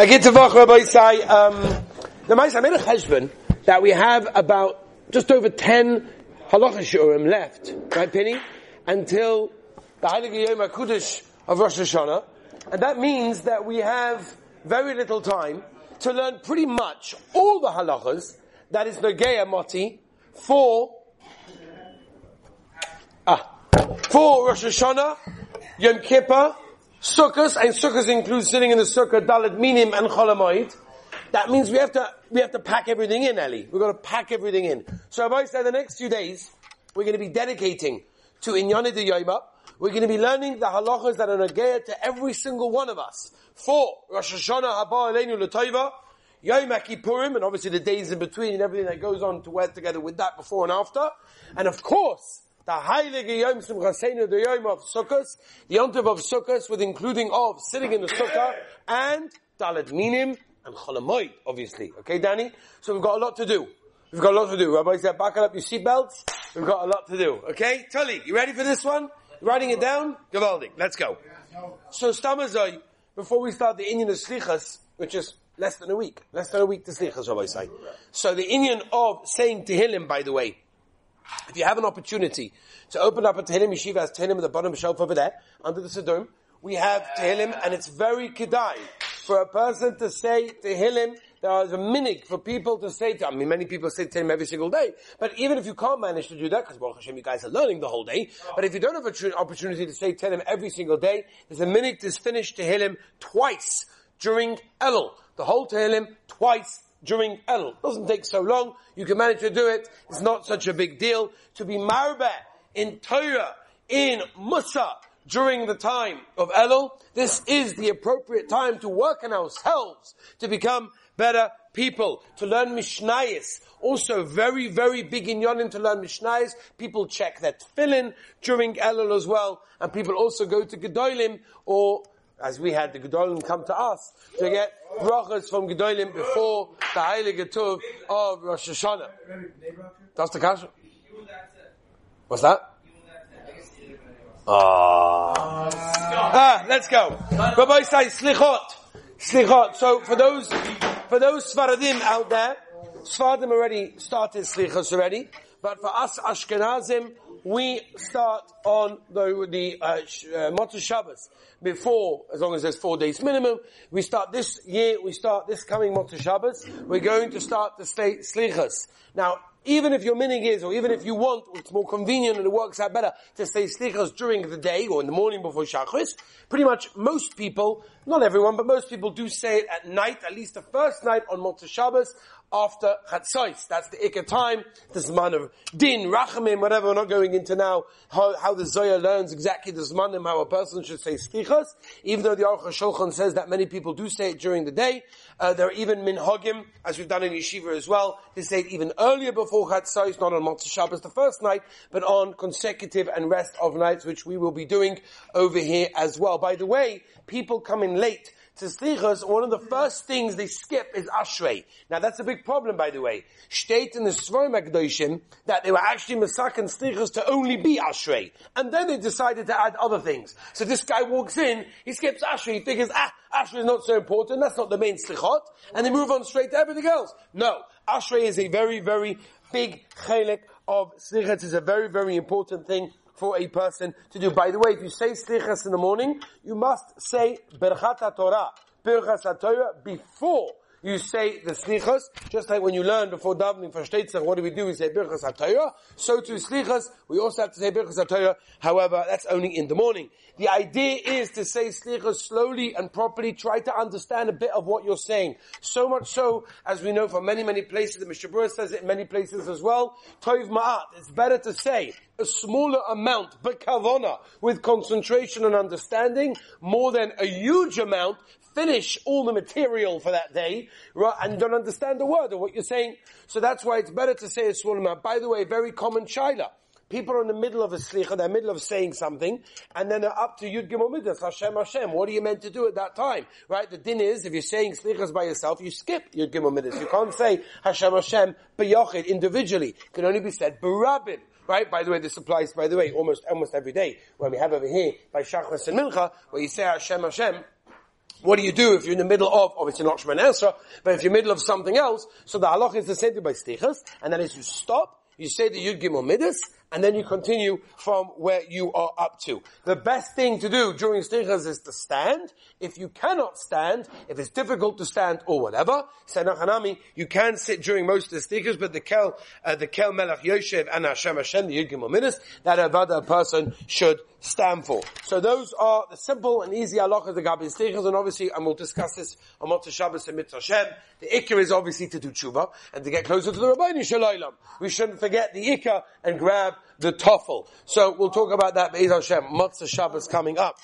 I get to Vach Rabbi say, um, the Ma'is, I made a cheshbon that we have about just over 10 halacha shurim left, right, Penny? Until the Heilige Yom HaKudosh of Rosh Hashanah. And that means that we have very little time to learn pretty much all the halachas that is Nogea Moti for, ah, for Rosh Hashanah, Yom Kippur, Sukkot, and Sukkot includes sitting in the Sukkah, Dalit Minim and Cholamoid. That means we have to, we have to pack everything in, Ellie. We've got to pack everything in. So Rabbi said the next few days, we're going to be dedicating to Inyani de. We're going to be learning the halachas that are nagaya to every single one of us. For Rosh Hashanah Haba L'Toiva, Yom Kippurim, and obviously the days in between and everything that goes on to work together with that before and after. And of course, the Heilige Yom Simchaseinu, the Yom of Sukkot, the Yontiv of Sukkot, with including of sitting in the Sukkah, and Dalet Minim, and Cholamoid, obviously. Okay, Danny? So we've got a lot to do. We've got a lot to do. Rabbi said, buckle up your seatbelts. We've got a lot to do. Okay? Tully, you ready for this one? You writing it down? Gavaldi. Let's go. So, Stamazai, before we start the Indian of Slichas, which is less than a week, less than a week to Slichas, Rabbi say. So the Indian of saying Tehillim, by the way, if you have an opportunity to open up a Tehillim Yeshiva has Tehillim at the bottom shelf over there, under the Siddur, we have Tehillim, and it's very kedai for a person to say Tehillim. There is a minig for people to say to, I mean, many people say Tehillim every single day, but even if you can't manage to do that, because Baruch Hashem, you guys are learning the whole day, but if you don't have an opportunity to say Tehillim every single day, there's a minig to finish Tehillim twice during Elul. The whole Tehillim twice during Elul. Doesn't take so long. You can manage to do it. It's not such a big deal. To be marbe in Torah, in Musa, during the time of Elul, this is the appropriate time to work on ourselves to become better people, to learn Mishnayis. Also very, very big in Yonim to learn Mishnayis. People check that tefillin during Elul as well, and people also go to Gedolim or as we had the Gedolim come to us to get brachas from Gedolim before the Heilige Tov of Rosh Hashanah. That's the kasha. What's that? Ah. ah, let's go. Rabbi say slichot, slichot. So for those, for those Sfaradim out there, Sfaradim already started slichos already, but for us Ashkenazim, we start on the, the, uh, uh Shabbos before, as long as there's four days minimum. We start this year, we start this coming Motzei Shabbos, we're going to start the state Slichas. Now, even if your minig is, or even if you want, it's more convenient and it works out better to say slichas during the day or in the morning before shachris. Pretty much most people, not everyone, but most people do say it at night, at least the first night on Motzei Shabbos after Chatzos. That's the Ikka time, the Zman of Din, Rachamim, whatever, we're not going into now, how, how the Zoya learns exactly the Zmanim, how a person should say Slichas, even though the Aruch HaShulchan says that many people do say it during the day, uh, there are even minhagim, as we've done in Yeshiva as well, to say it even earlier before Chatzos, not on Motzei Shabbos the first night, but on consecutive and rest of nights, which we will be doing over here as well. By the way, people come in late, to Slichas, one of the first things they skip is Ashrei. Now that's a big problem, by the way. State in the Svarim HaKadoshim that they were actually Masak and Slichas to only be Ashrei. And then they decided to add other things. So this guy walks in, he skips Ashrei, he figures, ah, Ashrei is not so important, that's not the main Slichot, and they move on straight to everything else. No. Ashrei is a very, very big chelik of Slichas, is a very, very important thing for a person to do. By the way, if you say slichas in the morning, you must say berchat Torah, berchat Torah before you say the slichas, just like when you learn before davening for shteitzach, what do we do? We say birchas HaTorah. So to slichas, we also have to say birchas HaTorah. However, that's only in the morning. The idea is to say slichas slowly and properly. Try to understand a bit of what you're saying. So much so, as we know from many, many places, the Mishnah says it in many places as well. Toiv ma'at. It's better to say a smaller amount, but kavona, with concentration and understanding, more than a huge amount, finish all the material for that day, right, and don't understand a word of what you're saying. So that's why it's better to say a small. By the way, very common shaila. People are in the middle of a slicha, they're in the middle of saying something, and then they're up to Yud Gimel Midas, Hashem Hashem. What are you meant to do at that time? Right? The din is, if you're saying slichas by yourself, you skip Yud Gimel Midas. You can't say Hashem Hashem b'yochid individually. It can only be said barabin. Right? By the way, this applies, by the way, almost, almost every day. When we have over here, by Shachas and Mincha, where you say Hashem Hashem, what do you do if you're in the middle of, obviously not Shemana Esra, but if you're in the middle of something else, so the halach is the same thing by slichas, and that is you stop, you say the Yud Gimel Midas, and then you continue from where you are up to. The best thing to do during slichas is to stand. If you cannot stand, if it's difficult to stand or whatever, Hanami, you can sit during most of the slichas, but the kel, uh, the kel melech Yoshev and Hashem Hashem, the Yud Gimel Midas, that a person should stand for. So those are the simple and easy halachas the Gabi Slichas, and obviously, and we'll discuss this on Motzah Shabbos and Mitzvah Hashem. The ikka is obviously to do tshuva and to get closer to the Rabbeinu Shalom. We shouldn't forget the ikka and grab the toffel. So we'll talk about that Be'ez Hashem. Motzah Shabbos coming up.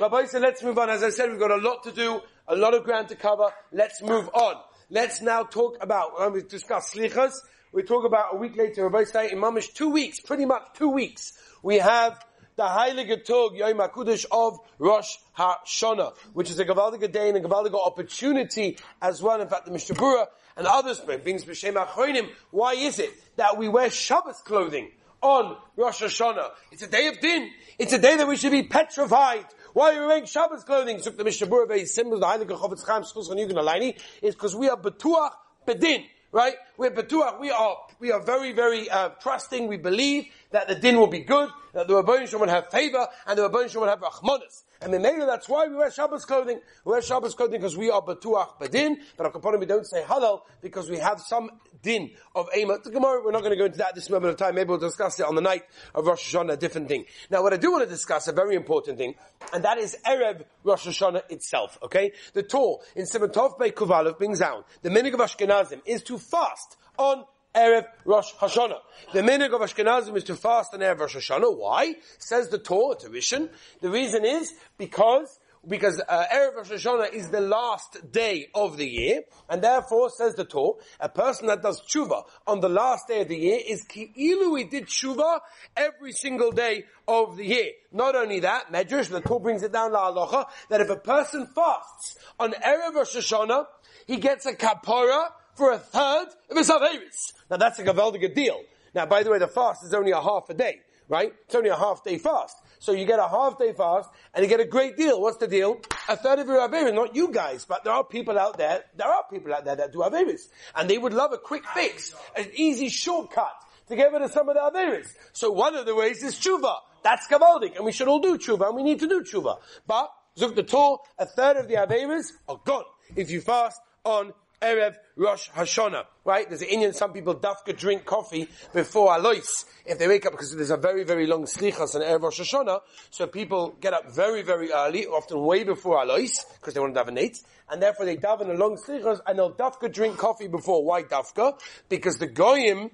Rabbi said, let's move on. As I said, we've got a lot to do, a lot of ground to cover. Let's move on. Let's now talk about, when we discuss slichas, we talk about a week later, Rabbi say in Mamish, two weeks, pretty much two weeks, we have the Heilige Tog Yom HaKudosh of Rosh Hashanah, which is a Gavaldiga day and a Gavaldiga opportunity as well. In fact, the Mishnah and others brings B'Shem Achronim. Why is it that we wear Shabbos clothing on Rosh Hashanah? It's a day of din. It's a day that we should be petrified. Why are we wearing Shabbos clothing? So the Mishnah Berurah very similar to the Heilige Chofetz Chaim Schus Yugen is because we are betuach bedin right? We're betuach, we are, we are very, very, uh, trusting, we believe that the din will be good, that the Rabban Shalom will have favor, and the Rabban Shalom will have rachmanis. And maybe that's why we wear Shabbos clothing. We wear Shabbos clothing because we are betuach bedin, but our we don't say halal because we have some din of Ema. Tomorrow we're not going to go into that at this moment of time. Maybe we'll discuss it on the night of Rosh Hashanah, a different thing. Now what I do want to discuss, a very important thing, and that is Erev Rosh Hashanah itself, okay? The Torah in Simatov Bey Kuvalev brings down, the minig of Ashkenazim is to fast on Erev Rosh Hashanah. The minig of Ashkenazim is to fast on Erev Rosh Hashanah. Why? Says the Torah, tradition. The reason is because because uh, Erev Rosh Hashanah is the last day of the year, and therefore, says the Torah, a person that does tshuva on the last day of the year is ki'ilu he did tshuva every single day of the year. Not only that, Medrash, the Torah brings it down la halacha, that if a person fasts on Erev Rosh Hashanah, he gets a kapora for a third of his Averis. Now that's a Gavaldiga deal. Now, by the way, the fast is only a half a day, right? It's only a half day fast. So you get a half day fast and you get a great deal. What's the deal? A third of your Averis, not you guys, but there are people out there, there are people out there that do Averis. And they would love a quick fix, an easy shortcut to get rid of some of the Averis. So one of the ways is tshuva. That's Gavaldik, and we should all do tshuva, and we need to do tshuva. But, Zuk the Torah, a third of the Averis are gone if you fast on Erev Rosh Hashanah, right? There's an Indian, some people dafka drink coffee before Alois, if they wake up, because there's a very, very long slichas on Erev Rosh Hashanah, so people get up very, very early, often way before Alois, because they want to daven and therefore they daven a long slichas, and they'll dafka drink coffee before. Why dafka? Because the goyim,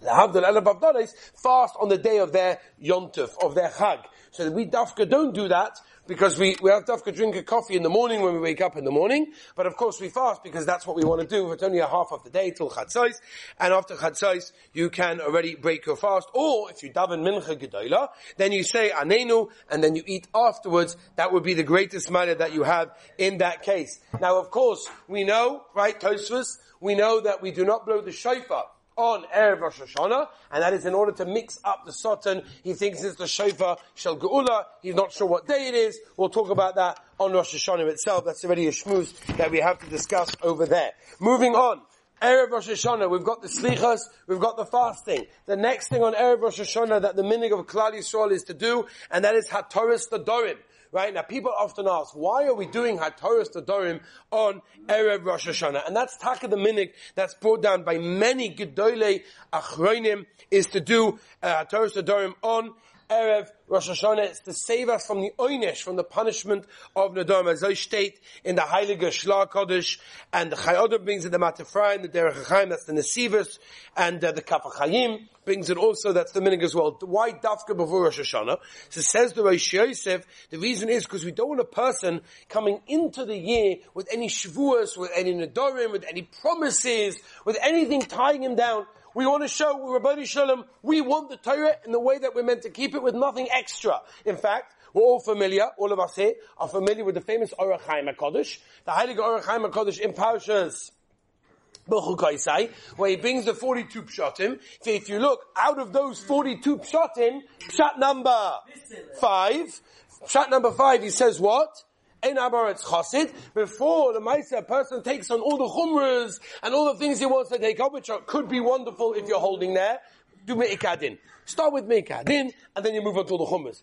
the Havdal Elab fast on the day of their yontif, of their chag. So we dafka don't do that, because we, we have to drink a coffee in the morning when we wake up in the morning, but of course we fast because that's what we want to do. It's only a half of the day till Chatzais, and after Chatzais you can already break your fast, or if you daven Mincha Gedola, then you say Anenu, and then you eat afterwards. That would be the greatest manner that you have in that case. Now of course, we know, right, Tosfos, we know that we do not blow the shofar on Erev Rosh Hashanah, and that is in order to mix up the Satan. He thinks it's the Shofar Shel Geula. He's not sure what day it is. We'll talk about that on Rosh Hashanah itself. That's already a shmooze that we have to discuss over there. Moving on. Erev Rosh Hashanah, we've got the slichas, we've got the fasting. The next thing on Erev Rosh Hashanah that the minig of Klal Yisrael is to do, and that is Hatoris the Dorim. Right? Now people often ask, why are we doing HaTorah Dorim on Erev Rosh Hashanah? And that's Taka the Minik that's brought down by many Gedolei Achroinim is to do uh, HaTorah Dorim on Erev Rosh Hashanah, it's to save us from the oinish, from the punishment of Nadom, as I state in the Heilige Shla Kodesh, and the Chayodah brings in the Mateh Ephraim, the Derech HaChaim, that's the Nesivus, and uh, the Kaf HaChaim brings it also, that's the minig as well. Why Dafka before Rosh Hashanah? So says the Rosh Yosef, the reason is because we don't want a person coming into the year with any Shavuos, with any Nadorim, with any promises, with anything tying him down. We want to show Rabbi Shalom, we want the Torah in the way that we're meant to keep it with nothing extra. In fact, we're all familiar, all of us here are familiar with the famous Ohr HaChaim HaKadosh, the Heilige Ohr HaChaim HaKadosh in Parshas where he brings the 42 pshatim. So if you look, out of those 42 pshatim, pshat number 5, pshat number 5, he says what? Ein Abaretz Chosid, before the Maisa person takes on all the chumras and all the things he wants to take up, which are, could be wonderful if you're holding there, do Me'ikadin. Start with Me'ikadin, and then you move on to the chumras.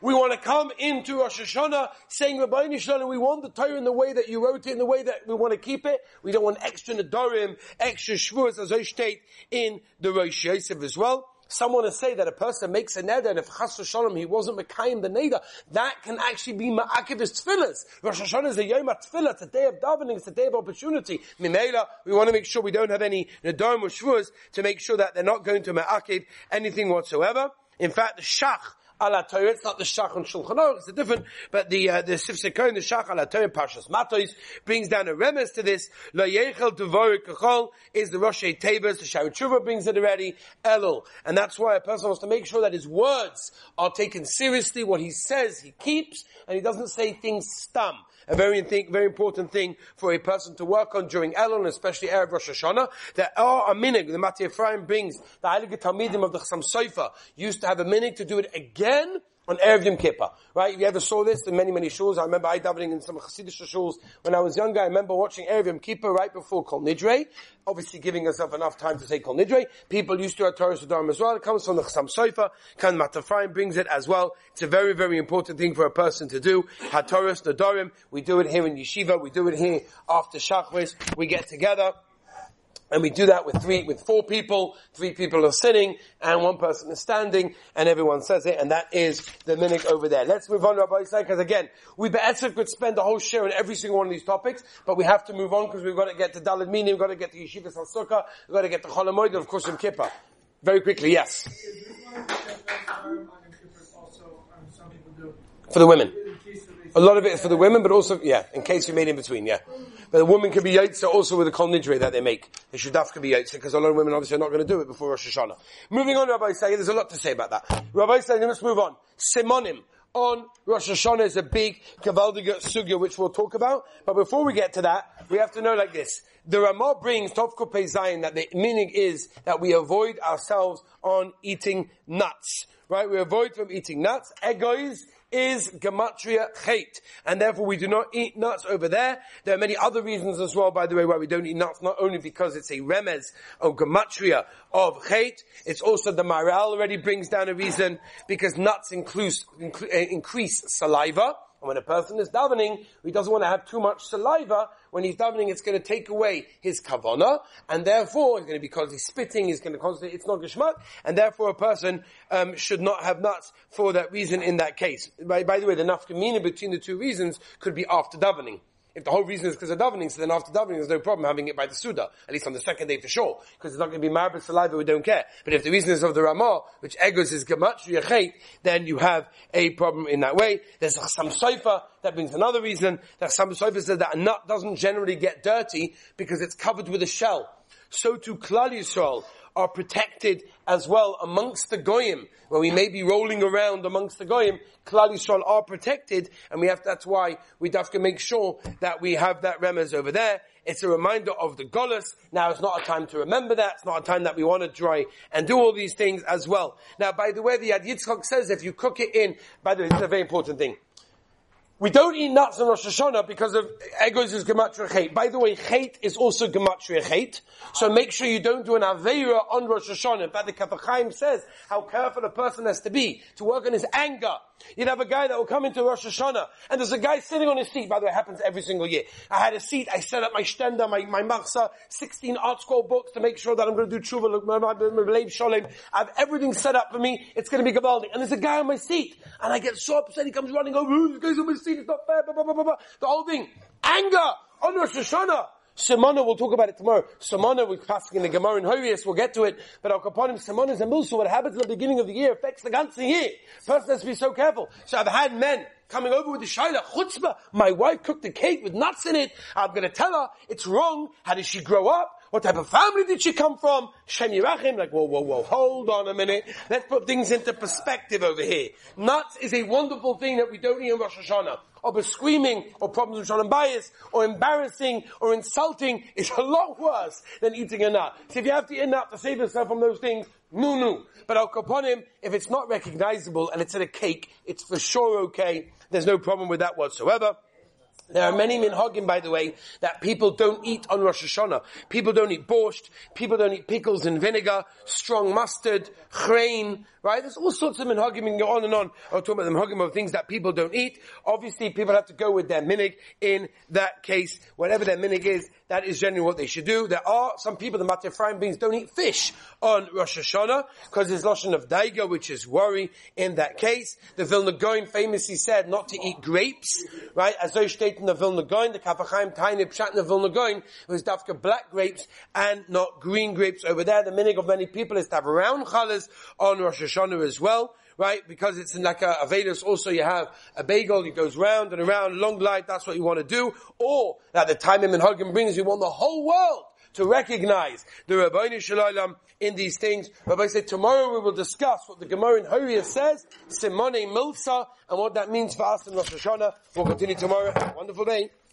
We want to come into Rosh Hashanah saying Rabbi Shalom, we want the Torah in the way that you wrote it, in the way that we want to keep it. We don't want extra Nadarim, extra Shavuos, as I state in the Rosh Yosef as well. Some want to say that a person makes a neder and if chas shalom he wasn't mekayim the neder, that can actually be ma'akiv his tefillahs. Rosh Hashanah is a yom tefillah, it's a day of davening, it's a day of opportunity. Mimela, we want to make sure we don't have any nedarim or shvuas to make sure that they're not going to ma'akiv anything whatsoever. In fact, the shach ala Torah. It's not the Shach on Shulchan Aruch, it's a different, but the, uh, the Sifsei Kohen, the Shach ala Torah, Parshas Matos, brings down a remes to this. Lo Yechel Devorik Kachol is the Rosh Tevas, the Shari brings it already, Elul. And that's why a person wants to make sure that his words are taken seriously, what he says he keeps, and he doesn't say things stum a very, very important thing for a person to work on during Elul, especially Erev Rosh Hashanah. There are a minig, the Mateh Ephraim brings, the Heilige Talmidim of the Chassam Sofer used to have a minig to do it again on Erev Yom Kippur. Right? You ever saw this in many, many shuls? I remember I davening in some Hasidic shuls when I was younger. I remember watching Erev Yom Kippur right before Kol Nidre. Obviously giving yourself enough time to say Kol Nidre. People used to have Torah Sodom as well. It comes from the Chassam Sofer. Kan Mateh Ephraim brings it as well. It's a very, very important thing for a person to do. HaTorah Nadorim. We do it here in Yeshiva. We do it here after Shachris. We get together. And we do that with three, with four people, three people are sitting, and one person is standing, and everyone says it, and that is the minute over there. Let's move on, Rabbi Isai, because again, we Be'etzef could spend the whole share on every single one of these topics, but we have to move on because we've got to get to Dalit Mini, we've got to get to Yeshiva Sukkah, we've got to get to Cholamoid, and of course in Kippur. Very quickly, yes. For the women. A lot of it is for the women, but also, yeah, in case you made in between, yeah. But the woman can be Yotze also with the Kol Nidre that they make. The Shudaf can be Yotze, because a lot of women obviously are not going to do it before Rosh Hashanah. Moving on, Rabbi Say, there's a lot to say about that. Rabbi Say, let's move on. Simonim on Rosh Hashanah is a big Kavaldiga Sugya, which we'll talk about. But before we get to that, we have to know like this. The Ramah brings Tovko Zion that the meaning is that we avoid ourselves on eating nuts. Right? We avoid from eating nuts. Egois is gematria chait, and therefore we do not eat nuts over there. There are many other reasons as well, by the way, why we don't eat nuts. Not only because it's a remez of gematria of chait, it's also the Maharil already brings down a reason because nuts increase saliva. And when a person is davening, he doesn't want to have too much saliva. When he's davening, it's going to take away his kavana, and therefore, it's going to be constantly spitting, he's going to constantly, it's not geshmak, and therefore a person um, should not have nuts for that reason in that case. By, by the way, the nafkamina between the two reasons could be after davening. If the whole reason is because of davening, so then after davening there's no problem having it by the Suda, at least on the second day for sure, because it's not going to be marble saliva, we don't care. But if the reason is of the Ramah, which egos is gematria chait, then you have a problem in that way. There's some sofa that brings another reason that some sofa says that a nut doesn't generally get dirty because it's covered with a shell. So to Klal Yisrael, are protected as well amongst the goyim, where we may be rolling around amongst the goyim, Klal Yisrael are protected, and we have, that's why we have to make sure that we have that remez over there. It's a reminder of the Golas. Now it's not a time to remember that. It's not a time that we want to try and do all these things as well. Now, by the way, the Yad Yitzchak says if you cook it in, by the way, this is a very important thing. We don't eat nuts on Rosh Hashanah because of egos is gematria chait. By the way, chait is also gematria chait. So make sure you don't do an aveira on Rosh Hashanah. But the Kaf HaChaim says how careful a person has to be to work on his anger. You'd have a guy that will come into Rosh Hashanah, and there's a guy sitting on his seat. By the way, it happens every single year. I had a seat, I set up my stender, my, my machsa, 16 ArtScroll books to make sure that I'm going to do tshuva, sholem. I have everything set up for me. It's going to be gavaldic. And there's a guy on my seat, and I get so upset, he comes running over, oh, this guy's on my seat, it's not fair, blah, blah, blah, blah, blah. The whole thing. Anger on Rosh Hashanah. Simona, we'll talk about it tomorrow. Simona, we're passing in the Gemara in Horius, we'll get to it. But Al Kaponim, Simona is a milsu. What happens at the beginning of the year affects the ganze year. Person has to be so careful. So I've had men coming over with the shaila, chutzpah, my wife cooked a cake with nuts in it. I'm gonna tell her it's wrong. How did she grow up? What type of family did she come from? Shem Yirachim, like, whoa, whoa, whoa, hold on a minute. Let's put things into perspective over here. Nuts is a wonderful thing that we don't eat in Rosh Hashanah. Or by screaming, or problems with Shalom bias, or embarrassing, or insulting is a lot worse than eating a nut. So if you have to eat a nut to save yourself from those things, no, no. But Al Kaponim, if it's not recognizable and it's in a cake, it's for sure okay. There's no problem with that whatsoever. There are many minhagim, by the way, that people don't eat on Rosh Hashanah. People don't eat borscht, people don't eat pickles and vinegar, strong mustard, chrein, right? There's all sorts of minhagim and go on and on. I'm talking about the minhagim of things that people don't eat. Obviously, people have to go with their minig. In that case, whatever their minig is, that is generally what they should do. There are some people, the Mateh Ephraim beings, don't eat fish on Rosh Hashanah because there's lotion of daiga, which is worry in that case. The Vilna Gaon famously said not to eat grapes, right? As though stated in the Vilna Gaon, the Kaf HaChaim tiny pshat in the Vilna Gaon was dafka black grapes and not green grapes over there. The minig of many people is to have round challahs on Rosh Hashanah as well right? Because it's in like a, a Vedas also you have a bagel, it goes round and around, long light, that's what you want to do. Or at the time Ibn Hagim brings, you want the whole world to recognize the Rabbeinu Shalom in these things. Rabbi said tomorrow we will discuss what the Gemara in Hurriya says, Simone Milsa, and what that means for us in Rosh Hashanah. We'll continue tomorrow. Wonderful day.